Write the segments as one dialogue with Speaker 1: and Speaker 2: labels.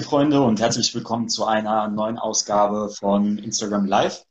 Speaker 1: Freunde und herzlich willkommen zu einer neuen Ausgabe von Instagram Live.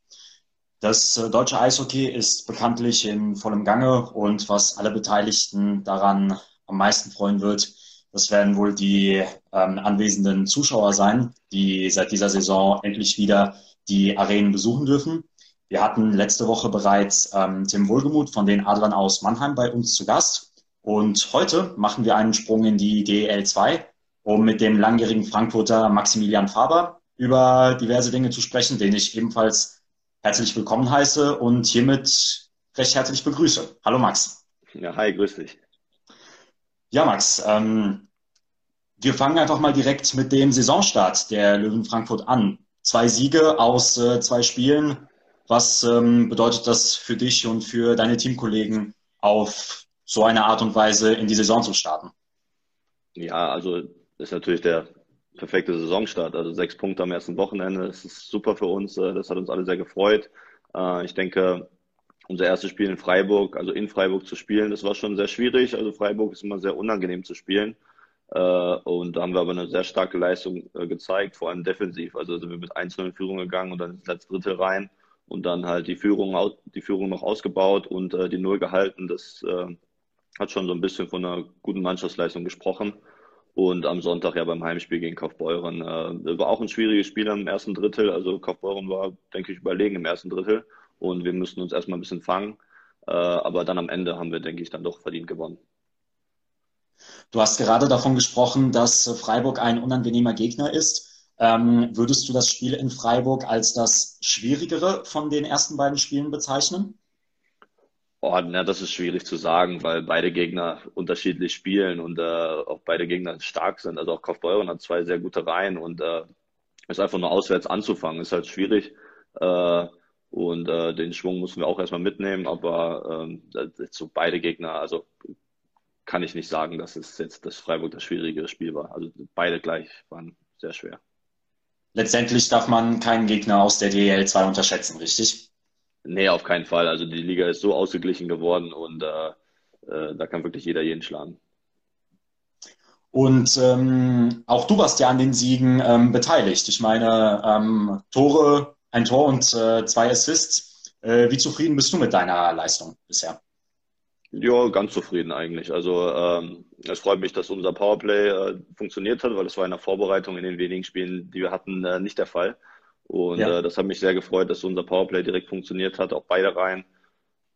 Speaker 1: Das äh, deutsche Eishockey ist bekanntlich in vollem Gange und was alle Beteiligten daran am meisten freuen wird, das werden wohl die ähm, anwesenden Zuschauer sein, die seit dieser Saison endlich wieder die Arenen besuchen dürfen. Wir hatten letzte Woche bereits ähm, Tim Wohlgemuth von den Adlern aus Mannheim bei uns zu Gast. Und heute machen wir einen Sprung in die DEL 2 um mit dem langjährigen Frankfurter Maximilian Faber über diverse Dinge zu sprechen, den ich ebenfalls herzlich willkommen heiße und hiermit recht herzlich begrüße. Hallo Max.
Speaker 2: Ja, hi, grüß dich.
Speaker 1: Ja, Max, ähm, wir fangen einfach mal direkt mit dem Saisonstart der Löwen Frankfurt an. Zwei Siege aus äh, zwei Spielen. Was ähm, bedeutet das für dich und für deine Teamkollegen auf so eine Art und Weise in die Saison zu starten?
Speaker 2: Ja, also ist natürlich der perfekte Saisonstart. Also sechs Punkte am ersten Wochenende, das ist super für uns. Äh, das hat uns alle sehr gefreut. Äh, ich denke, unser erstes Spiel in Freiburg, also in Freiburg zu spielen, das war schon sehr schwierig. Also Freiburg ist immer sehr unangenehm zu spielen. Äh, und da haben wir aber eine sehr starke Leistung gezeigt, vor allem defensiv. Also sind wir mit 1-0 in Führung gegangen und dann ins letzte Drittel rein und dann halt die Führung, die Führung noch ausgebaut und die Null gehalten. Das hat schon so ein bisschen von einer guten Mannschaftsleistung gesprochen. Und am Sonntag ja beim Heimspiel gegen Kaufbeuren äh, war auch ein schwieriges Spiel im ersten Drittel. Also Kaufbeuren war, denke ich, überlegen im ersten Drittel. Und wir mussten uns erstmal ein bisschen fangen. Äh, aber dann am Ende haben wir, denke ich, dann doch verdient gewonnen.
Speaker 1: Du hast gerade davon gesprochen, dass Freiburg ein unangenehmer Gegner ist. Ähm, würdest du das Spiel in Freiburg als das schwierigere von den ersten beiden Spielen bezeichnen?
Speaker 2: Oh, na, das ist schwierig zu sagen, weil beide Gegner unterschiedlich spielen und äh, auch beide Gegner stark sind. Also auch Kaufbeuren hat zwei sehr gute Reihen und äh, ist einfach nur auswärts anzufangen, ist halt schwierig. Äh, und äh, den Schwung müssen wir auch erstmal mitnehmen, aber ähm, so beide Gegner, also kann ich nicht sagen, dass es jetzt das Freiburg das schwierigere Spiel war. Also beide gleich waren sehr schwer.
Speaker 1: Letztendlich darf man keinen Gegner aus der DL 2 unterschätzen, richtig?
Speaker 2: Nee, auf keinen Fall. Also die Liga ist so ausgeglichen geworden und äh, äh, da kann wirklich jeder jeden schlagen.
Speaker 1: Und ähm, auch du warst ja an den Siegen ähm, beteiligt. Ich meine, ähm, Tore, ein Tor und äh, zwei Assists. Äh, wie zufrieden bist du mit deiner Leistung bisher?
Speaker 2: Ja, ganz zufrieden eigentlich. Also ähm, es freut mich, dass unser Powerplay äh, funktioniert hat, weil das war in der Vorbereitung in den wenigen Spielen, die wir hatten, äh, nicht der Fall. Und ja. äh, das hat mich sehr gefreut, dass unser Powerplay direkt funktioniert hat, auch beide Reihen.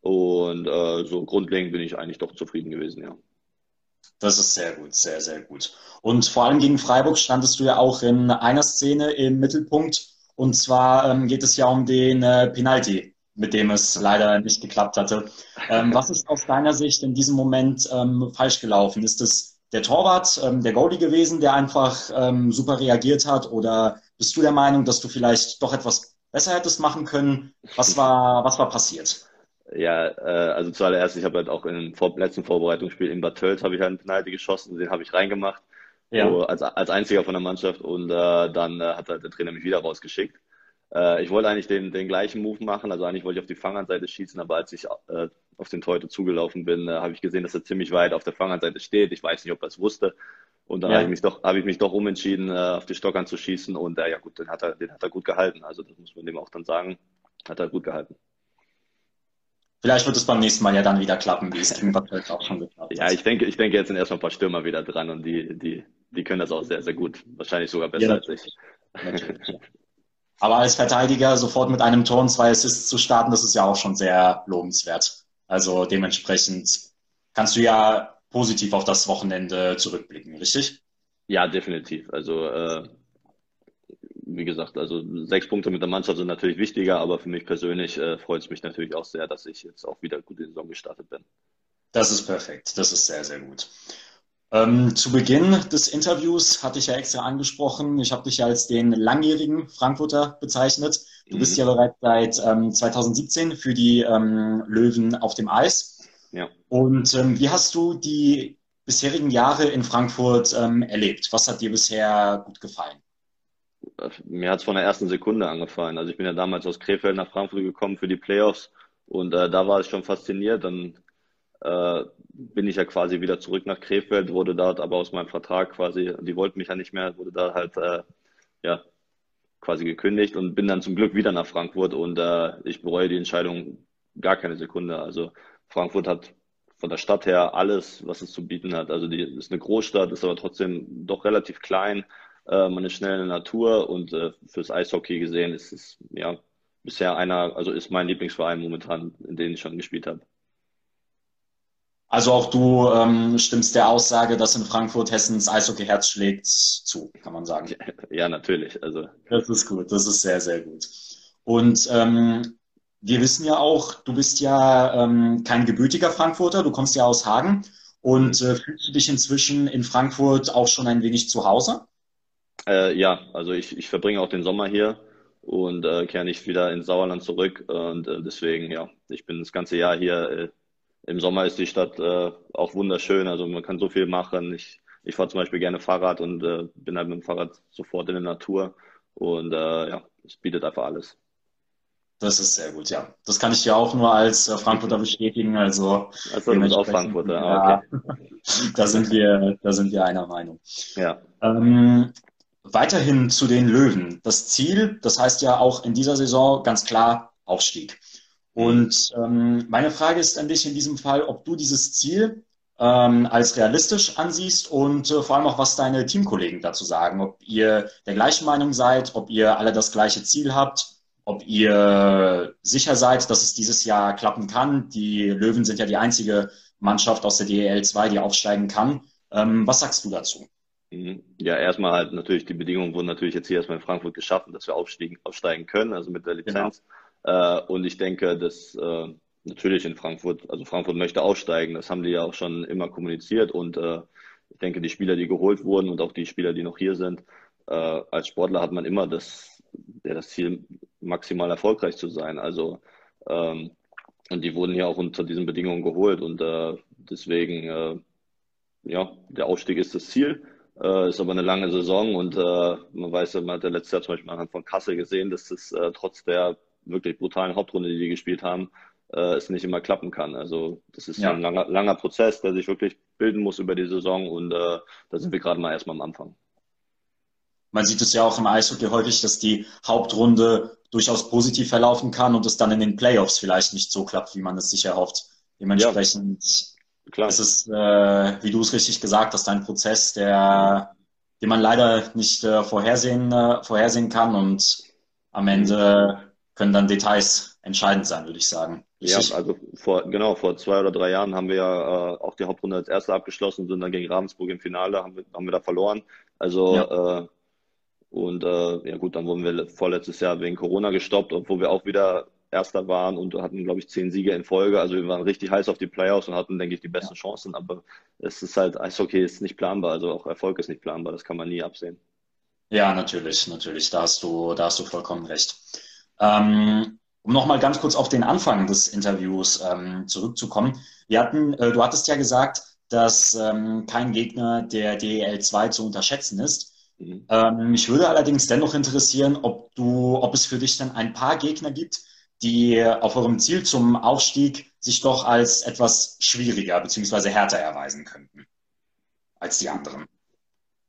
Speaker 2: Und äh, so grundlegend bin ich eigentlich doch zufrieden gewesen, ja.
Speaker 1: Das ist sehr gut, sehr, sehr gut. Und vor allem gegen Freiburg standest du ja auch in einer Szene im Mittelpunkt. Und zwar ähm, geht es ja um den äh, Penalty, mit dem es leider nicht geklappt hatte. Ähm, was ist aus deiner Sicht in diesem Moment ähm, falsch gelaufen? Ist es der Torwart, ähm, der Goalie gewesen, der einfach ähm, super reagiert hat? Oder bist du der Meinung, dass du vielleicht doch etwas besser hättest machen können? Was war, was war passiert?
Speaker 2: Ja, äh, also zuallererst, ich habe halt auch im vor letzten Vorbereitungsspiel in Bad Tölz habe ich halt einen Penalty geschossen, den habe ich reingemacht. Ja. So, als, als einziger von der Mannschaft und äh, dann äh, hat halt der Trainer mich wieder rausgeschickt. Äh, ich wollte eigentlich den, den gleichen Move machen, also eigentlich wollte ich auf die Fanghandseite schießen, aber als ich äh, auf den Torhüter zugelaufen bin, äh, habe ich gesehen, dass er ziemlich weit auf der Fanghandseite steht. Ich weiß nicht, ob er es wusste. Und dann ja. habe ich mich doch, habe ich mich doch umentschieden, äh, auf die Stockern zu schießen. Und äh, ja gut, den hat er, den hat er gut gehalten. Also das muss man dem auch dann sagen. Hat er gut gehalten.
Speaker 1: Vielleicht wird es beim nächsten Mal ja dann wieder klappen, wie es gegen Bad auch schon geklappt
Speaker 2: hat. Ja, ich denke, ich denke, jetzt sind erstmal ein paar Stürmer wieder dran und die, die, die können das auch sehr, sehr gut. Wahrscheinlich sogar besser ja, als ich.
Speaker 1: Natürlich. Aber als Verteidiger sofort mit einem Tor und zwei Assists zu starten, das ist ja auch schon sehr lobenswert. Also dementsprechend kannst du ja positiv auf das Wochenende zurückblicken, richtig?
Speaker 2: Ja, definitiv. Also äh, wie gesagt, also sechs Punkte mit der Mannschaft sind natürlich wichtiger, aber für mich persönlich äh, freut es mich natürlich auch sehr, dass ich jetzt auch wieder gut in die Saison gestartet bin.
Speaker 1: Das ist perfekt. Das ist sehr, sehr gut. Ähm, zu Beginn des Interviews hatte ich ja extra angesprochen, ich habe dich ja als den langjährigen Frankfurter bezeichnet. Du mhm. bist ja bereits seit ähm, 2017 für die ähm, Löwen auf dem Eis. Ja. Und ähm, wie hast du die bisherigen Jahre in Frankfurt ähm, erlebt? Was hat dir bisher gut gefallen?
Speaker 2: Mir hat es von der ersten Sekunde angefallen. Also ich bin ja damals aus Krefeld nach Frankfurt gekommen für die Playoffs und äh, da war ich schon fasziniert. Dann äh, bin ich ja quasi wieder zurück nach Krefeld, wurde dort aber aus meinem Vertrag quasi, die wollten mich ja nicht mehr, wurde da halt äh, ja quasi gekündigt und bin dann zum Glück wieder nach Frankfurt und äh, ich bereue die Entscheidung gar keine Sekunde. Also Frankfurt hat von der Stadt her alles, was es zu bieten hat. Also die ist eine Großstadt, ist aber trotzdem doch relativ klein. Äh, man ist schnell in der Natur und äh, fürs Eishockey gesehen ist es ja bisher einer, also ist mein Lieblingsverein momentan, in dem ich schon gespielt habe.
Speaker 1: Also auch du ähm, stimmst der Aussage, dass in Frankfurt Hessens Eishockey-Herz schlägt, zu, kann man sagen.
Speaker 2: Ja, natürlich. Also.
Speaker 1: Das ist gut, das ist sehr, sehr gut. Und ähm, wir wissen ja auch, du bist ja ähm, kein gebürtiger Frankfurter, du kommst ja aus Hagen. Und äh, fühlst du dich inzwischen in Frankfurt auch schon ein wenig zu Hause?
Speaker 2: Äh, ja, also ich, ich verbringe auch den Sommer hier und äh, kehre nicht wieder ins Sauerland zurück. Und äh, deswegen, ja, ich bin das ganze Jahr hier. Äh, Im Sommer ist die Stadt äh, auch wunderschön. Also man kann so viel machen. Ich, ich fahre zum Beispiel gerne Fahrrad und bin halt mit dem Fahrrad sofort in der Natur. Und ja, es bietet einfach alles.
Speaker 1: Das ist sehr gut, ja. Das kann ich ja auch nur als äh, Frankfurter bestätigen. Also,
Speaker 2: also du bist auch Frankfurter. Ah,
Speaker 1: okay. da sind wir, da sind wir einer Meinung.
Speaker 2: Ja.
Speaker 1: Ähm, weiterhin zu den Löwen. Das Ziel, das heißt ja auch in dieser Saison ganz klar Aufstieg. Und ähm, meine Frage ist an dich in diesem Fall, ob du dieses Ziel ähm, als realistisch ansiehst und äh, vor allem auch, was deine Teamkollegen dazu sagen. Ob ihr der gleichen Meinung seid, ob ihr alle das gleiche Ziel habt ob ihr sicher seid, dass es dieses Jahr klappen kann. Die Löwen sind ja die einzige Mannschaft aus der DEL 2, die aufsteigen kann. Ähm, was sagst du dazu?
Speaker 2: Mhm. Ja, erstmal halt natürlich, die Bedingungen wurden natürlich jetzt hier erstmal in Frankfurt geschaffen, dass wir aufsteigen, aufsteigen können, also mit der Lizenz. Genau. Äh, und ich denke, dass äh, natürlich in Frankfurt, also Frankfurt möchte aufsteigen, das haben die ja auch schon immer kommuniziert und äh, ich denke, die Spieler, die geholt wurden und auch die Spieler, die noch hier sind, äh, als Sportler hat man immer das ja, das Ziel, maximal erfolgreich zu sein. Also ähm, und die wurden ja auch unter diesen Bedingungen geholt und äh, deswegen äh, ja, der Aufstieg ist das Ziel. Äh, ist aber eine lange Saison und äh, man weiß, man hat ja letztes Jahr zum Beispiel anhand von Kassel gesehen, dass das äh, trotz der wirklich brutalen Hauptrunde, die die gespielt haben, äh, es nicht immer klappen kann. Also das ist ja. ein langer, langer Prozess, der sich wirklich bilden muss über die Saison und da sind wir gerade mal erstmal am Anfang.
Speaker 1: Man sieht es ja auch im Eishockey häufig, dass die Hauptrunde durchaus positiv verlaufen kann und es dann in den Playoffs vielleicht nicht so klappt, wie man es sich erhofft. Dementsprechend ja, klar. ist es, äh, wie du es richtig gesagt hast, ein Prozess, der, den man leider nicht äh, vorhersehen, äh, vorhersehen kann und am Ende können dann Details entscheidend sein, würde ich sagen.
Speaker 2: Richtig? Ja, also vor, genau, vor zwei oder drei Jahren haben wir ja äh, auch die Hauptrunde als Erster abgeschlossen, sind dann gegen Ravensburg im Finale, haben wir, haben wir da verloren. Also ja. äh, und äh, ja gut, dann wurden wir vorletztes Jahr wegen Corona gestoppt, obwohl wir auch wieder Erster waren und hatten, glaube ich, zehn Siege in Folge. Also wir waren richtig heiß auf die Playoffs und hatten, denke ich, die besten ja. Chancen. Aber es ist halt, Eishockey ist nicht planbar, also auch Erfolg ist nicht planbar, das kann man nie absehen.
Speaker 1: Ja, natürlich, natürlich, da hast du, da hast du vollkommen recht. Ähm, um nochmal ganz kurz auf den Anfang des Interviews ähm, zurückzukommen. Wir hatten, äh, du hattest ja gesagt, dass ähm, kein Gegner der DEL 2 zu unterschätzen ist. Mhm. Ähm, mich würde allerdings dennoch interessieren, ob du, ob es für dich dann ein paar Gegner gibt, die auf eurem Ziel zum Aufstieg sich doch als etwas schwieriger bzw. härter erweisen könnten als die anderen.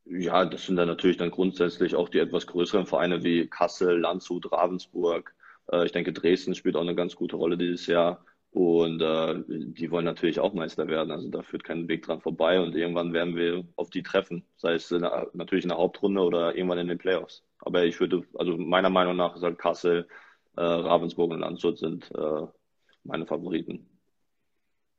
Speaker 2: Ja, das sind dann natürlich dann grundsätzlich auch die etwas größeren Vereine wie Kassel, Landshut, Ravensburg. Äh, ich denke, Dresden spielt auch eine ganz gute Rolle dieses Jahr. Und äh, die wollen natürlich auch Meister werden. Also da führt kein Weg dran vorbei. Und irgendwann werden wir auf die treffen. Sei es in der, natürlich in der Hauptrunde oder irgendwann in den Playoffs. Aber ich würde, also meiner Meinung nach ist halt Kassel, äh, Ravensburg und Landshut sind äh, meine Favoriten.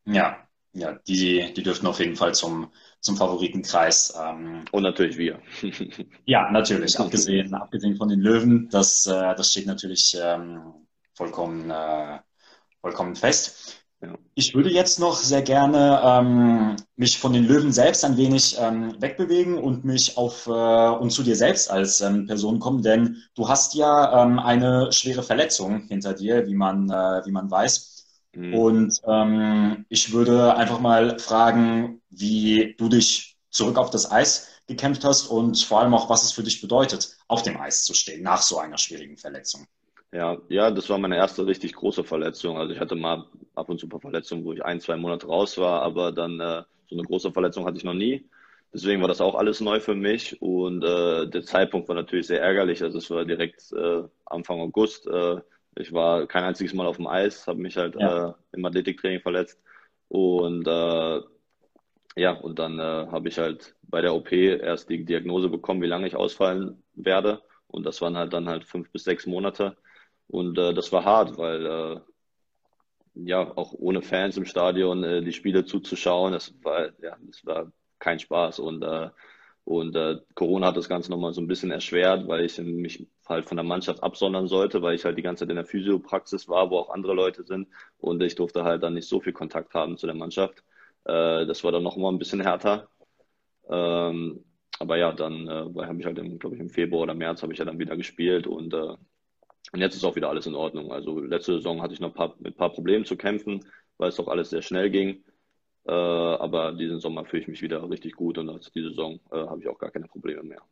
Speaker 1: Ja, ja, die, die dürften auf jeden Fall zum, zum Favoritenkreis.
Speaker 2: Ähm, und natürlich wir.
Speaker 1: ja, natürlich. abgesehen, abgesehen von den Löwen, das, äh, das steht natürlich ähm, vollkommen äh, vollkommen fest. Ich würde jetzt noch sehr gerne ähm, mich von den Löwen selbst ein wenig ähm, wegbewegen und mich auf äh, und zu dir selbst als ähm, Person kommen, denn du hast ja ähm, eine schwere Verletzung hinter dir, wie man äh, wie man weiß. Mhm. Und ähm, ich würde einfach mal fragen, wie du dich zurück auf das Eis gekämpft hast und vor allem auch, was es für dich bedeutet, auf dem Eis zu stehen nach so einer schwierigen Verletzung.
Speaker 2: Ja, ja, das war meine erste richtig große Verletzung. Also ich hatte mal ab und zu ein paar Verletzungen, wo ich ein, zwei Monate raus war, aber dann äh, so eine große Verletzung hatte ich noch nie. Deswegen war das auch alles neu für mich und äh, der Zeitpunkt war natürlich sehr ärgerlich. Also es war direkt äh, Anfang August. Äh, ich war kein einziges Mal auf dem Eis, habe mich halt ja. äh, im Athletiktraining verletzt und äh, ja, und dann habe ich halt bei der OP erst die Diagnose bekommen, wie lange ich ausfallen werde. Und das waren halt dann halt fünf bis sechs Monate. Und äh, das war hart, weil äh, ja auch ohne Fans im Stadion äh, die Spiele zuzuschauen, das war ja, das war kein Spaß und äh, und äh, Corona hat das Ganze nochmal so ein bisschen erschwert, weil ich mich halt von der Mannschaft absondern sollte, weil ich halt die ganze Zeit in der Physiopraxis war, wo auch andere Leute sind und ich durfte halt dann nicht so viel Kontakt haben zu der Mannschaft. Äh, das war dann nochmal ein bisschen härter. Ähm, aber ja, dann äh, habe ich halt, glaube ich, im Februar oder März habe ich ja dann wieder gespielt und äh, und jetzt ist auch wieder alles in Ordnung. Also letzte Saison hatte ich noch ein paar, mit ein paar Problemen zu kämpfen, weil es doch alles sehr schnell ging. Äh, aber diesen Sommer fühle ich mich wieder richtig gut und als diese Saison äh, habe ich auch gar keine Probleme mehr.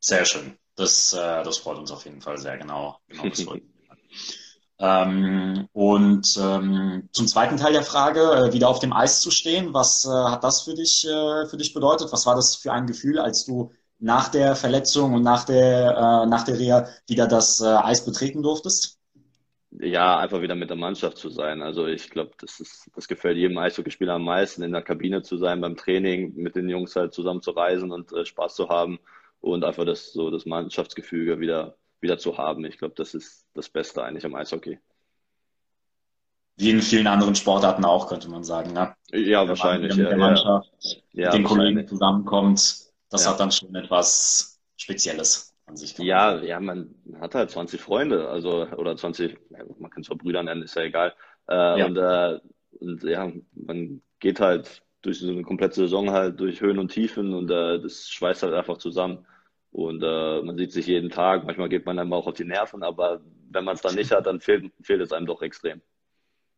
Speaker 1: Sehr schön. Das, äh, das freut uns auf jeden Fall sehr genau. genau das ähm, und ähm, zum zweiten Teil der Frage, äh, wieder auf dem Eis zu stehen, was äh, hat das für dich, äh, für dich bedeutet? Was war das für ein Gefühl, als du nach der Verletzung und nach der, äh, nach der Reha wieder das äh, Eis betreten durftest?
Speaker 2: Ja, einfach wieder mit der Mannschaft zu sein. Also ich glaube, das ist, das gefällt jedem Eishockeyspieler am meisten, in der Kabine zu sein, beim Training, mit den Jungs halt zusammen zu reisen und äh, Spaß zu haben und einfach das so das Mannschaftsgefüge wieder, wieder zu haben. Ich glaube, das ist das Beste eigentlich am Eishockey.
Speaker 1: Wie in vielen anderen Sportarten auch, könnte man sagen, ne?
Speaker 2: Ja, Wenn wahrscheinlich.
Speaker 1: mit
Speaker 2: ja,
Speaker 1: der Mannschaft, ja. mit den Kollegen zusammenkommt, das ja. hat dann schon etwas Spezielles an sich.
Speaker 2: Ja, ja, man hat halt 20 Freunde, also oder 20, man kann es auch Brüder nennen, ist ja egal. Äh, ja. Und, äh, und ja, man geht halt durch so eine komplette Saison halt durch Höhen und Tiefen und äh, das schweißt halt einfach zusammen. Und äh, man sieht sich jeden Tag, manchmal geht man einem auch auf die Nerven, aber wenn man es dann nicht hat, dann fehlt, fehlt es einem doch extrem.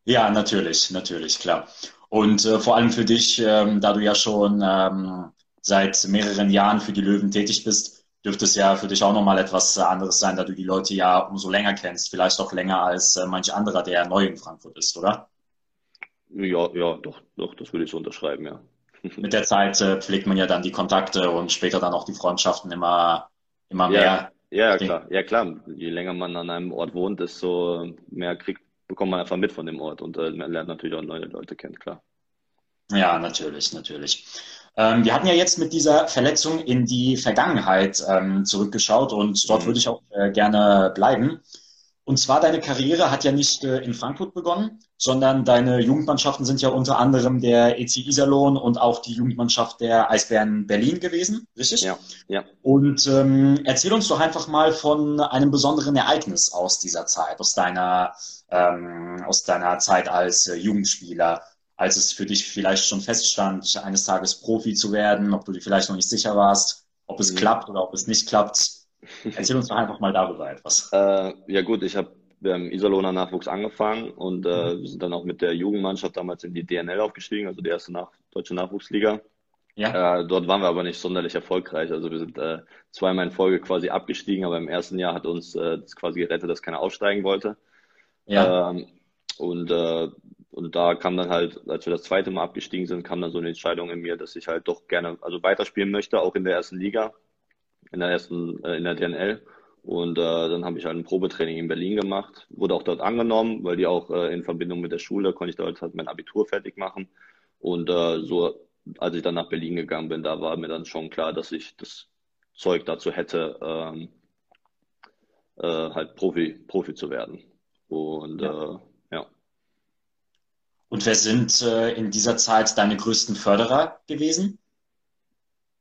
Speaker 1: Ja, natürlich, natürlich, klar. Und äh, vor allem für dich, ähm, da du ja schon ähm, seit mehreren Jahren für die Löwen tätig bist, dürfte es ja für dich auch nochmal etwas anderes sein, da du die Leute ja umso länger kennst, vielleicht auch länger als äh, manch anderer, der neu in Frankfurt ist, oder?
Speaker 2: Ja, ja, doch, doch, das würde ich so unterschreiben, ja.
Speaker 1: Mit der Zeit äh, pflegt man ja dann die Kontakte und später dann auch die Freundschaften immer, immer mehr.
Speaker 2: Ja, ja, klar, ja klar. Je länger man an einem Ort wohnt, desto mehr kriegt, bekommt man einfach mit von dem Ort und äh, man lernt natürlich auch neue Leute kennen, klar.
Speaker 1: Ja, natürlich, natürlich. Ähm, wir hatten ja jetzt mit dieser Verletzung in die Vergangenheit ähm, zurückgeschaut und dort mhm. würde ich auch äh, gerne bleiben. Und zwar deine Karriere hat ja nicht äh, in Frankfurt begonnen, sondern deine Jugendmannschaften sind ja unter anderem der EC Iserlohn und auch die Jugendmannschaft der Eisbären Berlin gewesen, richtig?
Speaker 2: Ja. ja.
Speaker 1: Und ähm, erzähl uns doch einfach mal von einem besonderen Ereignis aus dieser Zeit, aus deiner, ähm, aus deiner Zeit als äh, Jugendspieler als es für dich vielleicht schon feststand, eines Tages Profi zu werden, ob du dir vielleicht noch nicht sicher warst, ob es mhm. klappt oder ob es nicht klappt. Erzähl uns doch einfach mal darüber etwas.
Speaker 2: Äh, ja gut, ich habe beim Iserlohner Nachwuchs angefangen und äh, mhm. wir sind dann auch mit der Jugendmannschaft damals in die DNL aufgestiegen, also die erste nach deutsche Nachwuchsliga. Ja. Äh, dort waren wir aber nicht sonderlich erfolgreich. Also wir sind äh, zweimal in Folge quasi abgestiegen, aber im ersten Jahr hat uns äh, das quasi gerettet, dass keiner aufsteigen wollte. Ja. Ähm, und äh, und da kam dann halt, als wir das zweite Mal abgestiegen sind, kam dann so eine Entscheidung in mir, dass ich halt doch gerne, also weiterspielen möchte, auch in der ersten Liga, in der ersten, äh, in der DNL. Und äh, dann habe ich halt ein Probetraining in Berlin gemacht, wurde auch dort angenommen, weil die auch äh, in Verbindung mit der Schule konnte ich dort halt mein Abitur fertig machen. Und äh, so, als ich dann nach Berlin gegangen bin, da war mir dann schon klar, dass ich das Zeug dazu hätte, ähm, äh, halt Profi, Profi zu werden. Und ja.
Speaker 1: Und wer sind äh, in dieser Zeit deine größten Förderer gewesen?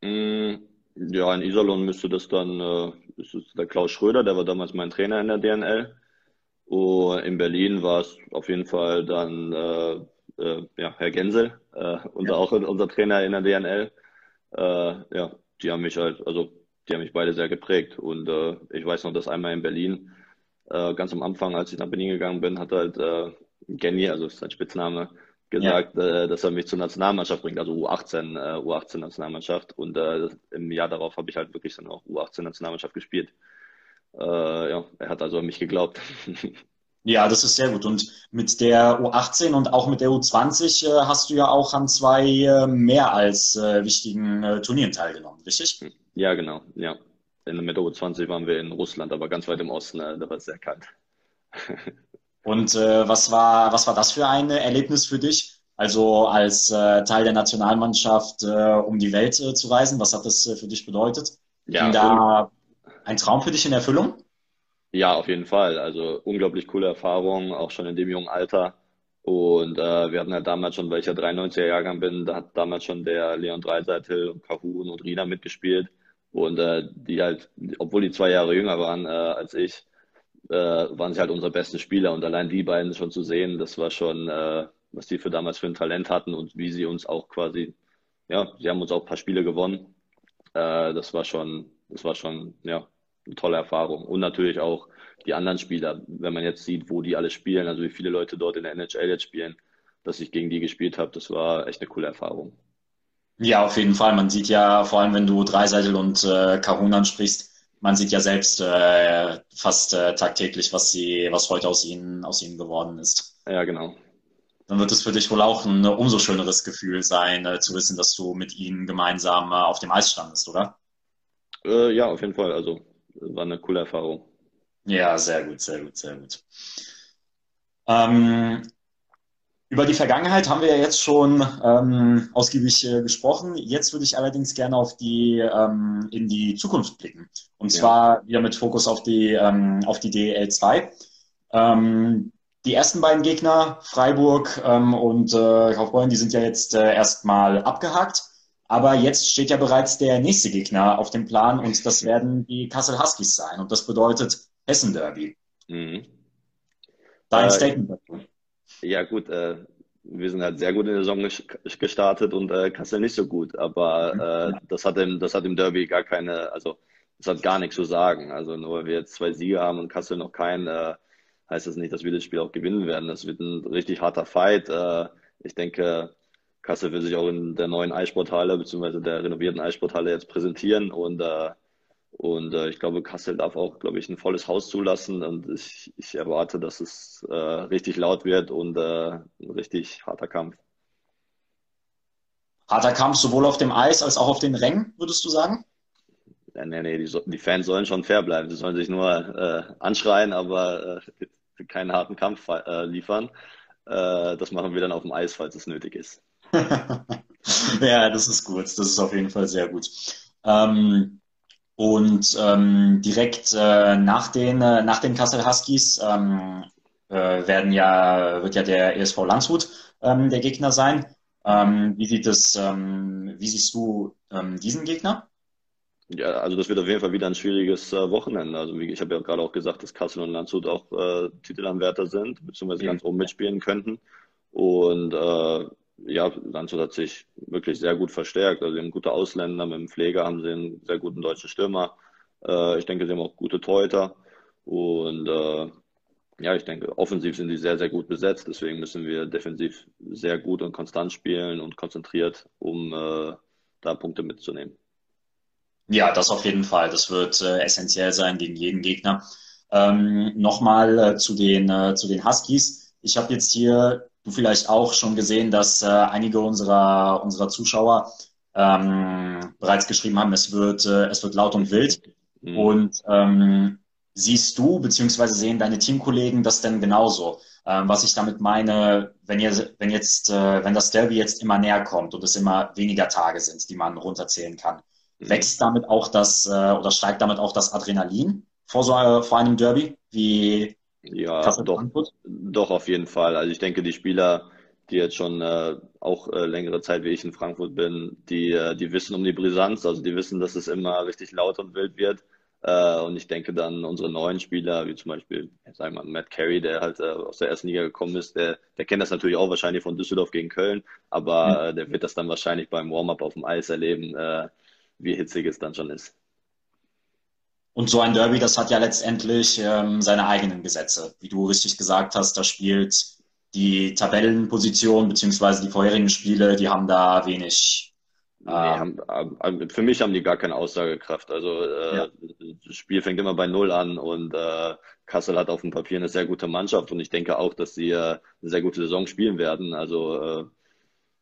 Speaker 2: Mm, ja, in Iserlohn müsste das dann, äh, ist es der Klaus Schröder, der war damals mein Trainer in der DNL. Und in Berlin war es auf jeden Fall dann äh, äh, ja, Herr Gensel, äh, unser, ja. auch unser Trainer in der DNL. Äh, ja, die haben mich halt, also die haben mich beide sehr geprägt. Und äh, ich weiß noch, dass einmal in Berlin, äh, ganz am Anfang, als ich nach Berlin gegangen bin, hat halt Genny, also ist sein Spitzname, gesagt, ja. äh, dass er mich zur Nationalmannschaft bringt, also U18, äh, U18 Nationalmannschaft. Und äh, im Jahr darauf habe ich halt wirklich dann auch U18 Nationalmannschaft gespielt. äh, ja, er hat also an mich geglaubt.
Speaker 1: Ja, das ist sehr gut. Und mit der U18 und auch mit der U20 äh, hast du ja auch an zwei äh, mehr als wichtigen Turnieren teilgenommen, richtig?
Speaker 2: Ja, genau. Ja. In, mit der U20 waren wir in Russland, aber ganz weit im Osten, da war es sehr kalt.
Speaker 1: und äh, was war, was war das für ein Erlebnis für dich? Also als Teil der Nationalmannschaft um die Welt zu reisen, was hat das für dich bedeutet? Ja, Ging da ein Traum für dich in Erfüllung?
Speaker 2: Ja, auf jeden Fall. Also unglaublich coole Erfahrung, auch schon in dem jungen Alter. Und äh, wir hatten halt damals schon, weil ich ja 93er Jahrgang bin, da hat damals schon der Leon Dreiseitel und Kahun und Rina mitgespielt. Und äh, die halt, obwohl die zwei Jahre jünger waren äh, als ich, äh, waren sie halt unsere besten Spieler. Und allein die beiden schon zu sehen, das war schon, äh, was die für damals für ein Talent hatten und wie sie uns auch quasi, ja, sie haben uns auch ein paar Spiele gewonnen. Äh, das war schon, das war schon, ja, eine tolle Erfahrung. Und natürlich auch die anderen Spieler, wenn man jetzt sieht, wo die alle spielen, also wie viele Leute dort in der NHL jetzt spielen, dass ich gegen die gespielt habe, das war echt eine coole Erfahrung.
Speaker 1: Ja, auf jeden Fall. Man sieht ja, vor allem wenn du Dreiseitel und äh, Kahun ansprichst, man sieht ja selbst äh, fast äh, tagtäglich, was sie, was heute aus ihnen, aus ihnen geworden ist.
Speaker 2: Ja, genau.
Speaker 1: Dann wird es für dich wohl auch ein umso schöneres Gefühl sein, äh, zu wissen, dass du mit ihnen gemeinsam äh, auf dem Eis standest, oder?
Speaker 2: Äh, ja, auf jeden Fall. Also war eine coole Erfahrung.
Speaker 1: Ja, sehr gut, sehr gut, sehr gut. Ähm, über die Vergangenheit haben wir ja jetzt schon ähm, ausgiebig äh, gesprochen. Jetzt würde ich allerdings gerne auf die ähm, in die Zukunft blicken. Und ja. zwar wieder mit Fokus auf die ähm, auf die DL 2. Ähm, die ersten beiden Gegner, Freiburg ähm, und äh, Kaufbeuren, die sind ja jetzt äh, erstmal abgehakt. Aber jetzt steht ja bereits der nächste Gegner auf dem Plan und das werden die Kassel Huskies sein. Und das bedeutet Hessen Derby. Mhm. Dein äh, Statement dazu.
Speaker 2: Ja, gut, äh, wir sind halt sehr gut in der Saison gestartet und äh, Kassel nicht so gut. Aber mhm. äh, das, hat im, das hat im Derby gar keine, also das hat gar nichts zu sagen. Also nur weil wir jetzt zwei Siege haben und Kassel noch keinen, äh, heißt das nicht, dass wir das Spiel auch gewinnen werden. Das wird ein richtig harter Fight. Äh, ich denke, Kassel will sich auch in der neuen Eissporthalle bzw. der renovierten Eissporthalle jetzt präsentieren und äh, und äh, ich glaube, Kassel darf auch, glaube ich, ein volles Haus zulassen und ich, ich erwarte, dass es äh, richtig laut wird und äh, ein richtig harter Kampf.
Speaker 1: Harter Kampf sowohl auf dem Eis als auch auf den Rängen, würdest du sagen?
Speaker 2: Ja, nee, nee, die, die, Fans sollen schon fair bleiben. Sie sollen sich nur äh, anschreien, aber äh, keinen harten Kampf äh, liefern. Das machen wir dann auf dem Eis, falls es nötig ist.
Speaker 1: ja, das ist gut. Das ist auf jeden Fall sehr gut. Ähm, und ähm, direkt äh, nach den äh, nach den Kassel Huskies ähm, äh, werden ja wird ja der ESV Landshut ähm, der Gegner sein. Ähm, wie sieht es? Ähm, wie siehst du ähm, diesen Gegner?
Speaker 2: Ja, also das wird auf jeden Fall wieder ein schwieriges äh, Wochenende. Also wie, ich habe ja gerade auch gesagt, dass Kassel und Landshut auch äh, Titelanwärter sind, beziehungsweise ja. ganz oben mitspielen könnten. Und äh, ja, Landshut hat sich wirklich sehr gut verstärkt. Also sie haben gute Ausländer, mit dem Pfleger haben sie einen sehr guten deutschen Stürmer. Äh, ich denke, sie haben auch gute Torhüter. Und äh, ja, ich denke, offensiv sind sie sehr, sehr gut besetzt. Deswegen müssen wir defensiv sehr gut und konstant spielen und konzentriert, um äh, da Punkte mitzunehmen.
Speaker 1: Ja, das auf jeden Fall. Das wird äh, essentiell sein gegen jeden Gegner. Ähm, Nochmal äh, zu, den, äh, zu den Huskies. Ich habe jetzt hier du vielleicht auch schon gesehen, dass äh, einige unserer, unserer Zuschauer ähm, bereits geschrieben haben, es wird, äh, es wird laut und wild. Mhm. Und ähm, siehst du, beziehungsweise sehen deine Teamkollegen das denn genauso? Ähm, was ich damit meine, wenn, ihr, wenn jetzt, äh, wenn das Derby jetzt immer näher kommt und es immer weniger Tage sind, die man runterzählen kann, mhm. wächst damit auch das äh, oder steigt damit auch das Adrenalin vor so äh, vor einem Derby? Wie,
Speaker 2: ja, doch, doch, auf jeden Fall. Also ich denke, die Spieler, die jetzt schon äh, auch äh, längere Zeit wie ich in Frankfurt bin, die, äh, die wissen um die Brisanz, also die wissen, dass es immer richtig laut und wild wird. Äh, und ich denke dann unsere neuen Spieler, wie zum Beispiel, sagen wir mal, Matt Carey, der halt äh, aus der ersten Liga gekommen ist, der, der kennt das natürlich auch wahrscheinlich von Düsseldorf gegen Köln, aber mhm. der wird das dann wahrscheinlich beim Warm-up auf dem Eis erleben, äh, wie hitzig es dann schon ist.
Speaker 1: Und so ein Derby, das hat ja letztendlich ähm, seine eigenen Gesetze. Wie du richtig gesagt hast, da spielt die Tabellenposition beziehungsweise die vorherigen Spiele, die haben da wenig,
Speaker 2: Nee, haben, für mich haben die gar keine Aussagekraft. Also äh, ja. das Spiel fängt immer bei Null an und äh, Kassel hat auf dem Papier eine sehr gute Mannschaft und ich denke auch, dass sie äh, eine sehr gute Saison spielen werden. Also äh,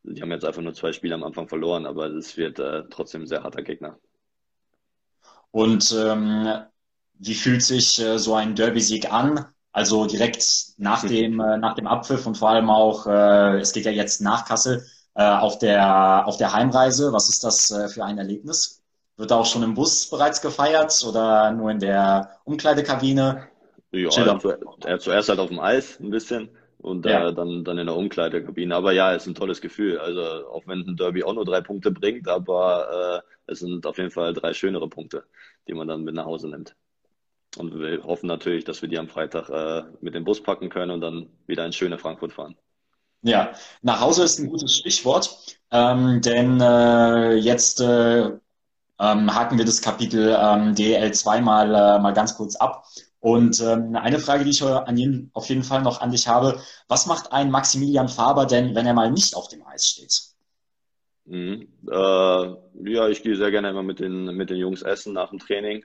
Speaker 2: die haben jetzt einfach nur zwei Spiele am Anfang verloren, aber es wird äh, trotzdem ein sehr harter Gegner.
Speaker 1: Und ähm, wie fühlt sich äh, so ein Derby-Sieg an? Also direkt nach dem, äh, nach dem Abpfiff und vor allem auch, äh, es geht ja jetzt nach Kassel, äh, auf, der, auf der Heimreise. Was ist das äh, für ein Erlebnis? Wird da auch schon im Bus bereits gefeiert oder nur in der Umkleidekabine?
Speaker 2: Ja, zu, äh, zuerst halt auf dem Eis ein bisschen und ja. äh, dann, dann in der Umkleidekabine. Aber ja, es ist ein tolles Gefühl. Also auch wenn ein Derby auch nur drei Punkte bringt, aber äh, es sind auf jeden Fall drei schönere Punkte, die man dann mit nach Hause nimmt. Und wir hoffen natürlich, dass wir die am Freitag äh, mit dem Bus packen können und dann wieder ins schöne Frankfurt fahren.
Speaker 1: Ja, nach Hause ist ein gutes Stichwort, ähm, denn äh, jetzt äh, ähm, haken wir das Kapitel ähm, DL2 mal, äh, mal ganz kurz ab. Und ähm, eine Frage, die ich jeden, auf jeden Fall noch an dich habe, was macht ein Maximilian Faber denn, wenn er mal nicht auf dem Eis steht?
Speaker 2: Mhm. Äh, ja, ich gehe sehr gerne immer mit den, mit den Jungs essen nach dem Training.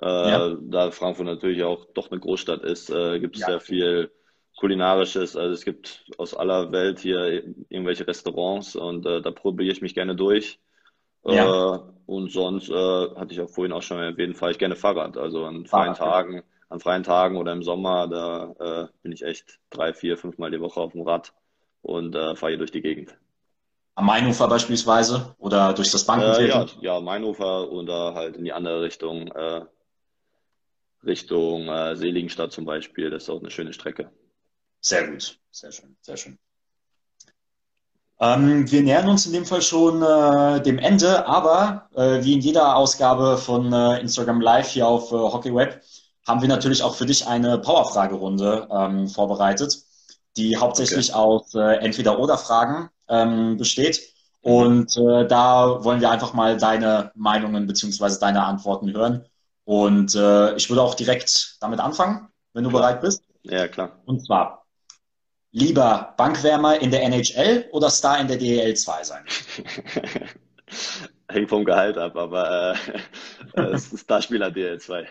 Speaker 2: Äh, ja. Da Frankfurt natürlich auch doch eine Großstadt ist, äh, gibt es ja. sehr viel Kulinarisches. Also es gibt aus aller Welt hier irgendwelche Restaurants und äh, da probiere ich mich gerne durch. Ja. Äh, und sonst äh, hatte ich auch vorhin auch schon erwähnt, fahre ich gerne Fahrrad. Also an freien Fahrrad, Tagen, an freien Tagen oder im Sommer, da bin ich echt drei, vier, fünf Mal die Woche auf dem Rad und fahre hier durch die Gegend.
Speaker 1: Am Mainufer beispielsweise oder durch das Bankenviertel?
Speaker 2: Äh, ja, ja, Mainufer oder halt in die andere Richtung, äh, Richtung äh, Seligenstadt zum Beispiel. Das ist auch eine schöne Strecke.
Speaker 1: Sehr gut, sehr schön, sehr schön. Ähm, wir nähern uns in dem Fall schon äh, dem Ende, aber äh, wie in jeder Ausgabe von äh, Instagram Live hier auf äh, Hockey Web haben wir natürlich auch für dich eine Powerfragerunde ähm, vorbereitet, die hauptsächlich okay. aus äh, Entweder-Oder-Fragen ähm, besteht. Und äh, da wollen wir einfach mal deine Meinungen beziehungsweise deine Antworten hören. Und äh, ich würde auch direkt damit anfangen, wenn du bereit bist.
Speaker 2: Ja, klar.
Speaker 1: Und zwar, lieber Bankwärmer in der NHL oder Star in der DEL 2 sein?
Speaker 2: Hängt vom Gehalt ab, aber äh, äh Starspieler DEL 2.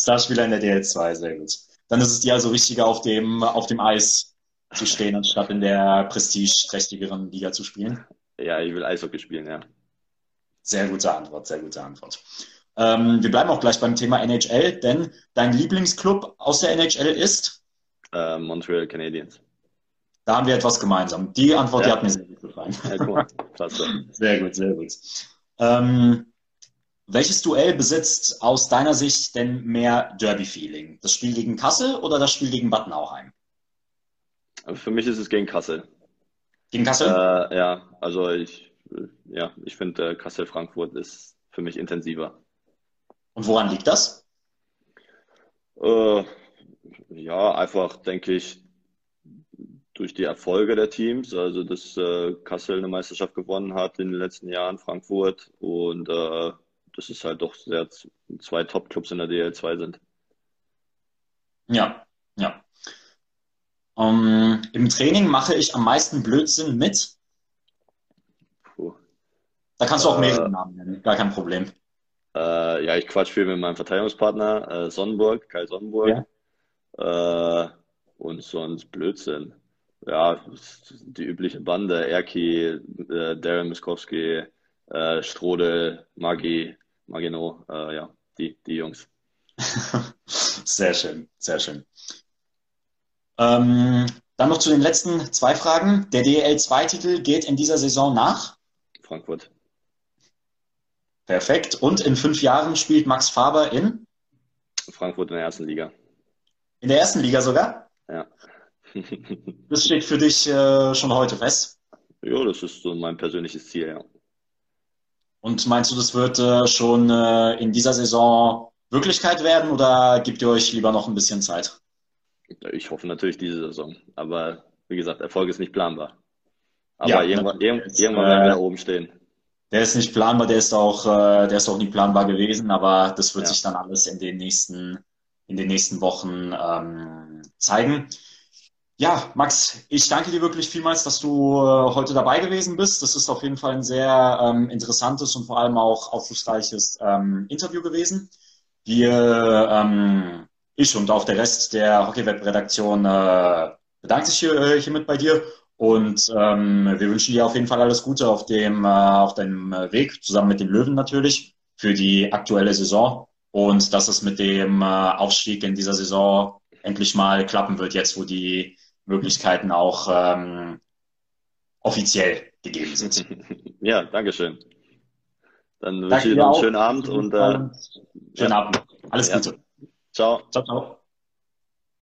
Speaker 1: Starspieler in der DEL 2, sehr gut. Dann ist es dir also wichtiger, auf dem, auf dem Eis zu stehen, anstatt in der prestigeträchtigeren Liga zu spielen?
Speaker 2: Ja, ich will Eishockey spielen, ja.
Speaker 1: Sehr gute Antwort, sehr gute Antwort. Ähm, wir bleiben auch gleich beim Thema NHL, denn dein Lieblingsclub aus der NHL ist?
Speaker 2: Äh, Montreal Canadiens.
Speaker 1: Da haben wir etwas gemeinsam. Die Antwort, ja. die hat mir sehr gut gefallen. Ja,
Speaker 2: cool.
Speaker 1: Sehr gut, sehr gut. Ähm, welches Duell besitzt aus deiner Sicht denn mehr Derby-Feeling? Das Spiel gegen Kassel oder das Spiel gegen Bad Nauheim?
Speaker 2: Für mich ist es gegen Kassel.
Speaker 1: Gegen Kassel?
Speaker 2: Äh, ja, also ich, ja, ich finde, äh, Kassel-Frankfurt ist für mich intensiver.
Speaker 1: Und woran liegt das?
Speaker 2: Äh, ja, einfach denke ich, durch die Erfolge der Teams, also dass äh, Kassel eine Meisterschaft gewonnen hat in den letzten Jahren, Frankfurt und äh, dass es halt doch sehr zwei Top-Clubs in der DL2 sind.
Speaker 1: Ja. Um, ähm, Im Training mache ich am meisten Blödsinn mit. Puh. Da kannst du auch mehrere äh, Namen nennen, gar kein Problem.
Speaker 2: Äh, ja, ich quatsch viel mit meinem Verteidigungspartner äh, Sonnenburg, Kai Sonnenburg. Ja. Äh, und sonst Blödsinn ja, die übliche Bande, Erki, äh, Darren Miskowski, äh, Strode, Magi, Magino, ja, die, die Jungs.
Speaker 1: sehr schön, sehr schön. Ähm, dann noch zu den letzten zwei Fragen. Der DL2-Titel geht in dieser Saison nach?
Speaker 2: Frankfurt.
Speaker 1: Perfekt. Und in fünf Jahren spielt Max Faber in?
Speaker 2: Frankfurt in der ersten Liga.
Speaker 1: In der ersten Liga sogar?
Speaker 2: Ja.
Speaker 1: Das steht für dich äh, schon heute fest?
Speaker 2: Ja, das ist so mein persönliches Ziel, ja.
Speaker 1: Und meinst du, das wird äh, schon äh, in dieser Saison Wirklichkeit werden oder gebt ihr euch lieber noch ein bisschen Zeit?
Speaker 2: Ich hoffe natürlich diese Saison. Aber wie gesagt, Erfolg ist nicht planbar. Aber ja, irgendwann, ist, irgendwann werden wir da oben stehen.
Speaker 1: Der ist nicht planbar, der ist auch, äh, der ist auch nie planbar gewesen, aber das wird ja. sich dann alles in den nächsten, in den nächsten Wochen ähm, zeigen. Ja, Max, ich danke dir wirklich vielmals, dass du äh, heute dabei gewesen bist. Das ist auf jeden Fall ein sehr ähm, interessantes und vor allem auch aufschlussreiches ähm, Interview gewesen. Wir, ähm, ich und auch der Rest der Hockeyweb-Redaktion äh, bedankt sich hier, äh, hiermit bei dir und ähm, wir wünschen dir auf jeden Fall alles Gute auf dem äh, auf deinem Weg zusammen mit den Löwen natürlich für die aktuelle Saison und dass es mit dem äh, Aufstieg in dieser Saison endlich mal klappen wird, jetzt wo die Möglichkeiten auch ähm, offiziell gegeben sind.
Speaker 2: Ja, Dankeschön. Dann wünsche ich dir noch einen schönen Abend und äh,
Speaker 1: schönen ja. Abend. Alles Gute.
Speaker 2: 走。走走。